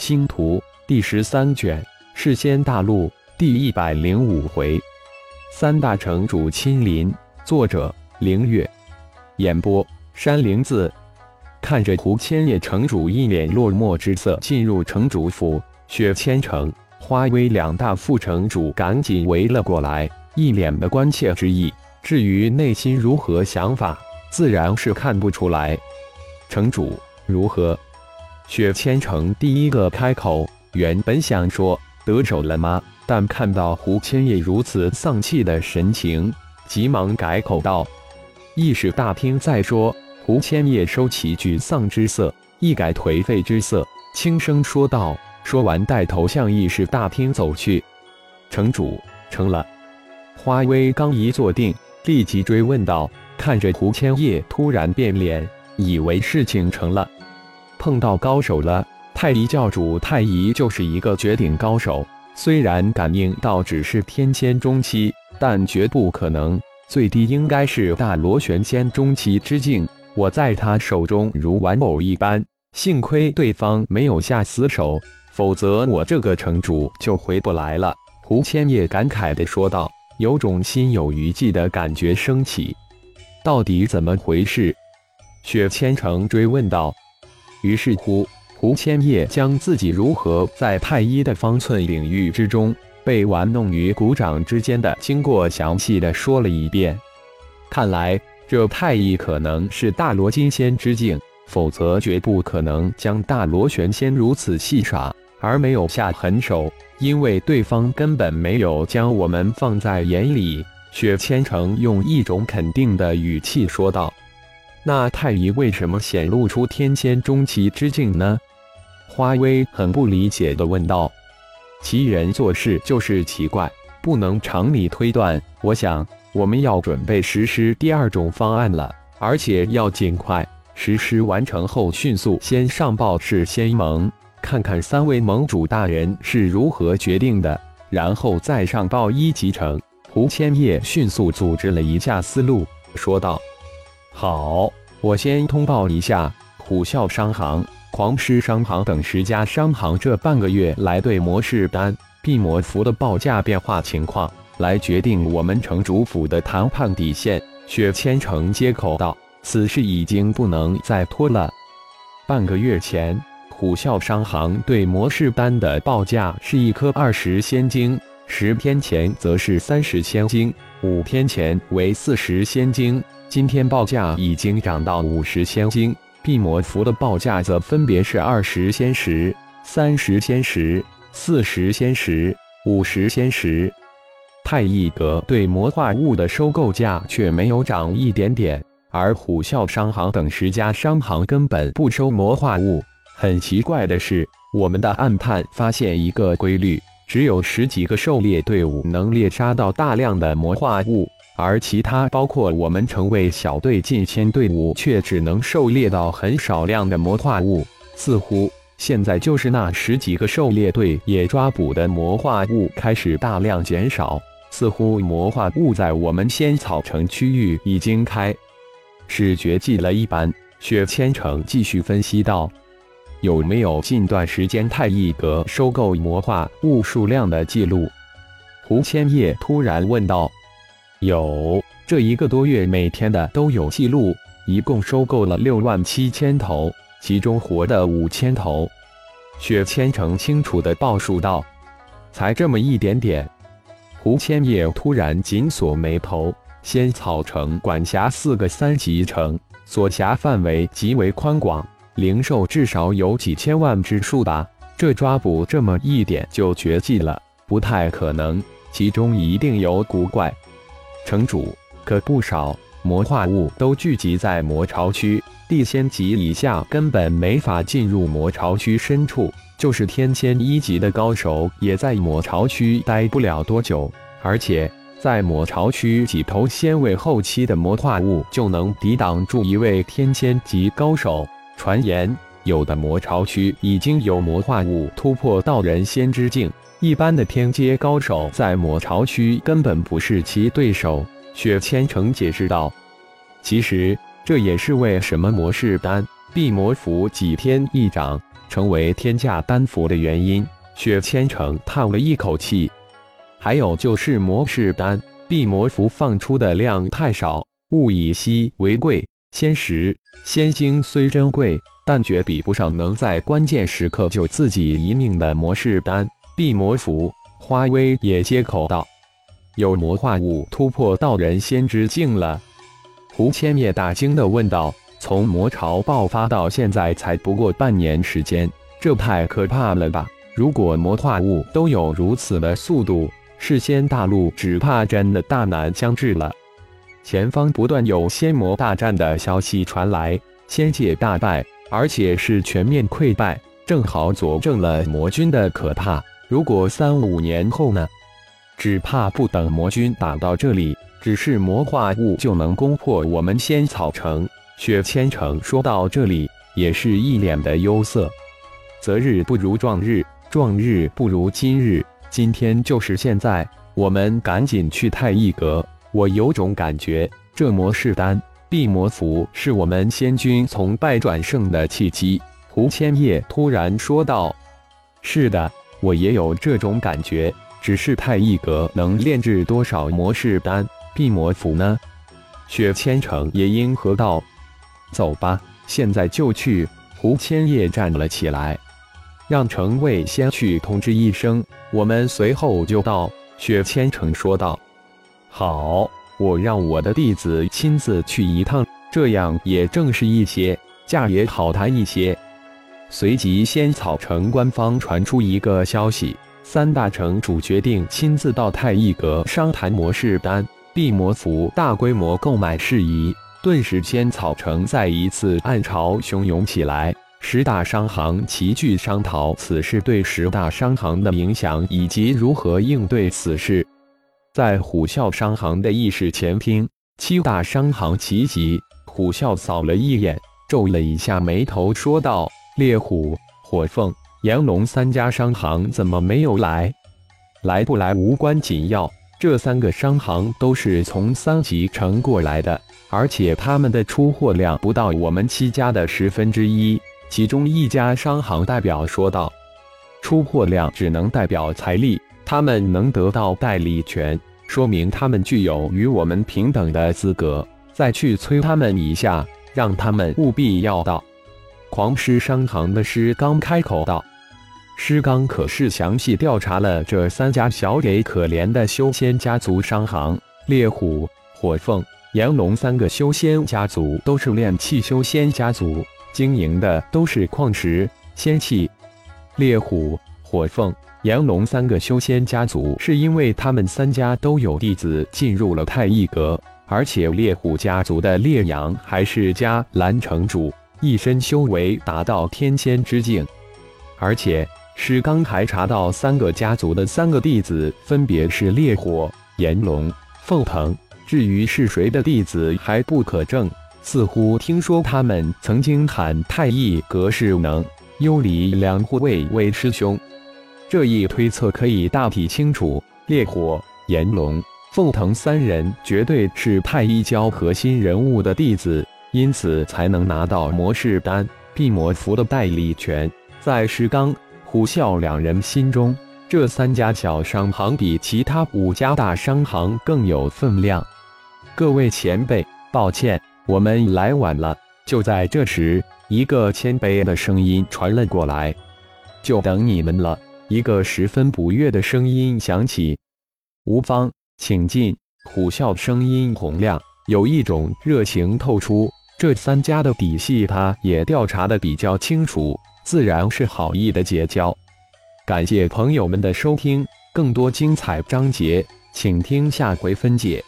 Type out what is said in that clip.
星图第十三卷，世仙大陆第一百零五回，三大城主亲临。作者：凌月。演播：山灵子。看着胡千叶城主一脸落寞之色进入城主府，雪千城、花威两大副城主赶紧围了过来，一脸的关切之意。至于内心如何想法，自然是看不出来。城主如何？雪千城第一个开口，原本想说得手了吗？但看到胡千叶如此丧气的神情，急忙改口道：“议事大厅再说。”胡千叶收起沮丧之色，一改颓废之色，轻声说道。说完，带头向议事大厅走去。城主成了。花威刚一坐定，立即追问道：“看着胡千叶突然变脸，以为事情成了。”碰到高手了，太乙教主太乙就是一个绝顶高手。虽然感应到只是天仙中期，但绝不可能，最低应该是大罗玄仙中期之境。我在他手中如玩偶一般，幸亏对方没有下死手，否则我这个城主就回不来了。胡千叶感慨地说道，有种心有余悸的感觉升起。到底怎么回事？雪千城追问道。于是乎，胡千叶将自己如何在太一的方寸领域之中被玩弄于股掌之间的经过详细的说了一遍。看来这太一可能是大罗金仙之境，否则绝不可能将大罗玄仙如此戏耍而没有下狠手，因为对方根本没有将我们放在眼里。雪千城用一种肯定的语气说道。那太乙为什么显露出天仙中期之境呢？花威很不理解的问道。奇人做事就是奇怪，不能常理推断。我想我们要准备实施第二种方案了，而且要尽快实施完成后，迅速先上报是仙盟，看看三位盟主大人是如何决定的，然后再上报一级城。胡千叶迅速组织了一下思路，说道。好，我先通报一下虎啸商行、狂狮商行等十家商行这半个月来对魔士丹、辟魔符的报价变化情况，来决定我们城主府的谈判底线。雪千城接口道：“此事已经不能再拖了。半个月前，虎啸商行对魔士丹的报价是一颗二十仙晶，十天前则是三十仙晶，五天前为四十仙晶。”今天报价已经涨到五十仙晶，辟魔符的报价则分别是二十仙石、三十仙石、四十仙石、五十仙石。太一阁对魔化物的收购价却没有涨一点点，而虎啸商行等十家商行根本不收魔化物。很奇怪的是，我们的暗探发现一个规律：只有十几个狩猎队伍能猎杀到大量的魔化物。而其他包括我们成为小队近千队伍，却只能狩猎到很少量的魔化物。似乎现在就是那十几个狩猎队也抓捕的魔化物开始大量减少。似乎魔化物在我们仙草城区域已经开始绝迹了一般。雪千城继续分析道：“有没有近段时间太一阁收购魔化物数量的记录？”胡千叶突然问道。有这一个多月，每天的都有记录，一共收购了六万七千头，其中活的五千头。雪千城清楚的报数道：“才这么一点点。”胡千叶突然紧锁眉头。仙草城管辖四个三级城，所辖范围极为宽广，灵兽至少有几千万之数吧？这抓捕这么一点就绝迹了，不太可能，其中一定有古怪。城主可不少，魔化物都聚集在魔巢区，地仙级以下根本没法进入魔巢区深处，就是天仙一级的高手也在魔巢区待不了多久。而且在魔巢区几头仙位后期的魔化物就能抵挡住一位天仙级高手。传言有的魔巢区已经有魔化物突破到人仙之境。一般的天阶高手在魔巢区根本不是其对手，雪千城解释道。其实这也是为什么魔士丹、辟魔符几天一涨，成为天价丹符的原因。雪千城叹了一口气。还有就是魔士丹、地魔符放出的量太少，物以稀为贵。仙石、仙晶虽珍贵，但绝比不上能在关键时刻救自己一命的魔士丹、地魔符。花威也接口道：“有魔化物突破道人仙之境了。”胡千叶大惊的问道：“从魔潮爆发到现在才不过半年时间，这太可怕了吧？如果魔化物都有如此的速度，世仙大陆只怕真的大难将至了。前方不断有仙魔大战的消息传来，仙界大败，而且是全面溃败，正好佐证了魔君的可怕。如果三五年后呢？只怕不等魔君打到这里，只是魔化物就能攻破我们仙草城。雪千城说到这里，也是一脸的忧色。择日不如撞日，撞日不如今日。今天就是现在，我们赶紧去太一阁。我有种感觉，这魔士丹、地魔符是我们仙君从败转胜的契机。胡千叶突然说道：“是的，我也有这种感觉。只是太一阁能炼制多少魔士丹、地魔符呢？”雪千城也应和道：“走吧，现在就去。”胡千叶站了起来。让城卫先去通知一声，我们随后就到。雪千城说道：“好，我让我的弟子亲自去一趟，这样也正式一些，价也好谈一些。”随即，仙草城官方传出一个消息：三大城主决定亲自到太一阁商谈魔士丹、地魔符大规模购买事宜。顿时，仙草城再一次暗潮汹涌起来。十大商行齐聚商讨此事对十大商行的影响以及如何应对此事。在虎啸商行的议事前厅，七大商行齐集。虎啸扫了一眼，皱了一下眉头，说道：“猎虎、火凤、炎龙三家商行怎么没有来？来不来无关紧要，这三个商行都是从三级城过来的，而且他们的出货量不到我们七家的十分之一。”其中一家商行代表说道：“出货量只能代表财力，他们能得到代理权，说明他们具有与我们平等的资格。再去催他们一下，让他们务必要到。”狂狮商行的狮刚开口道：“狮刚可是详细调查了这三家小给可怜的修仙家族商行，猎虎、火凤、炎龙三个修仙家族都是炼气修仙家族。”经营的都是矿石、仙器。猎虎、火凤、炎龙三个修仙家族，是因为他们三家都有弟子进入了太一阁，而且猎虎家族的烈阳还是迦蓝城主，一身修为达到天仙之境。而且师刚还查到三个家族的三个弟子分别是烈火、炎龙、凤腾，至于是谁的弟子还不可证。似乎听说他们曾经喊太一阁是能幽离两护卫为师兄，这一推测可以大体清楚。烈火、炎龙、凤腾三人绝对是太一教核心人物的弟子，因此才能拿到魔士丹、辟魔符的代理权。在石刚、虎啸两人心中，这三家小商行比其他五家大商行更有分量。各位前辈，抱歉。我们来晚了。就在这时，一个谦卑的声音传了过来：“就等你们了。”一个十分不悦的声音响起：“吴方，请进。”虎啸声音洪亮，有一种热情透出。这三家的底细，他也调查的比较清楚，自然是好意的结交。感谢朋友们的收听，更多精彩章节，请听下回分解。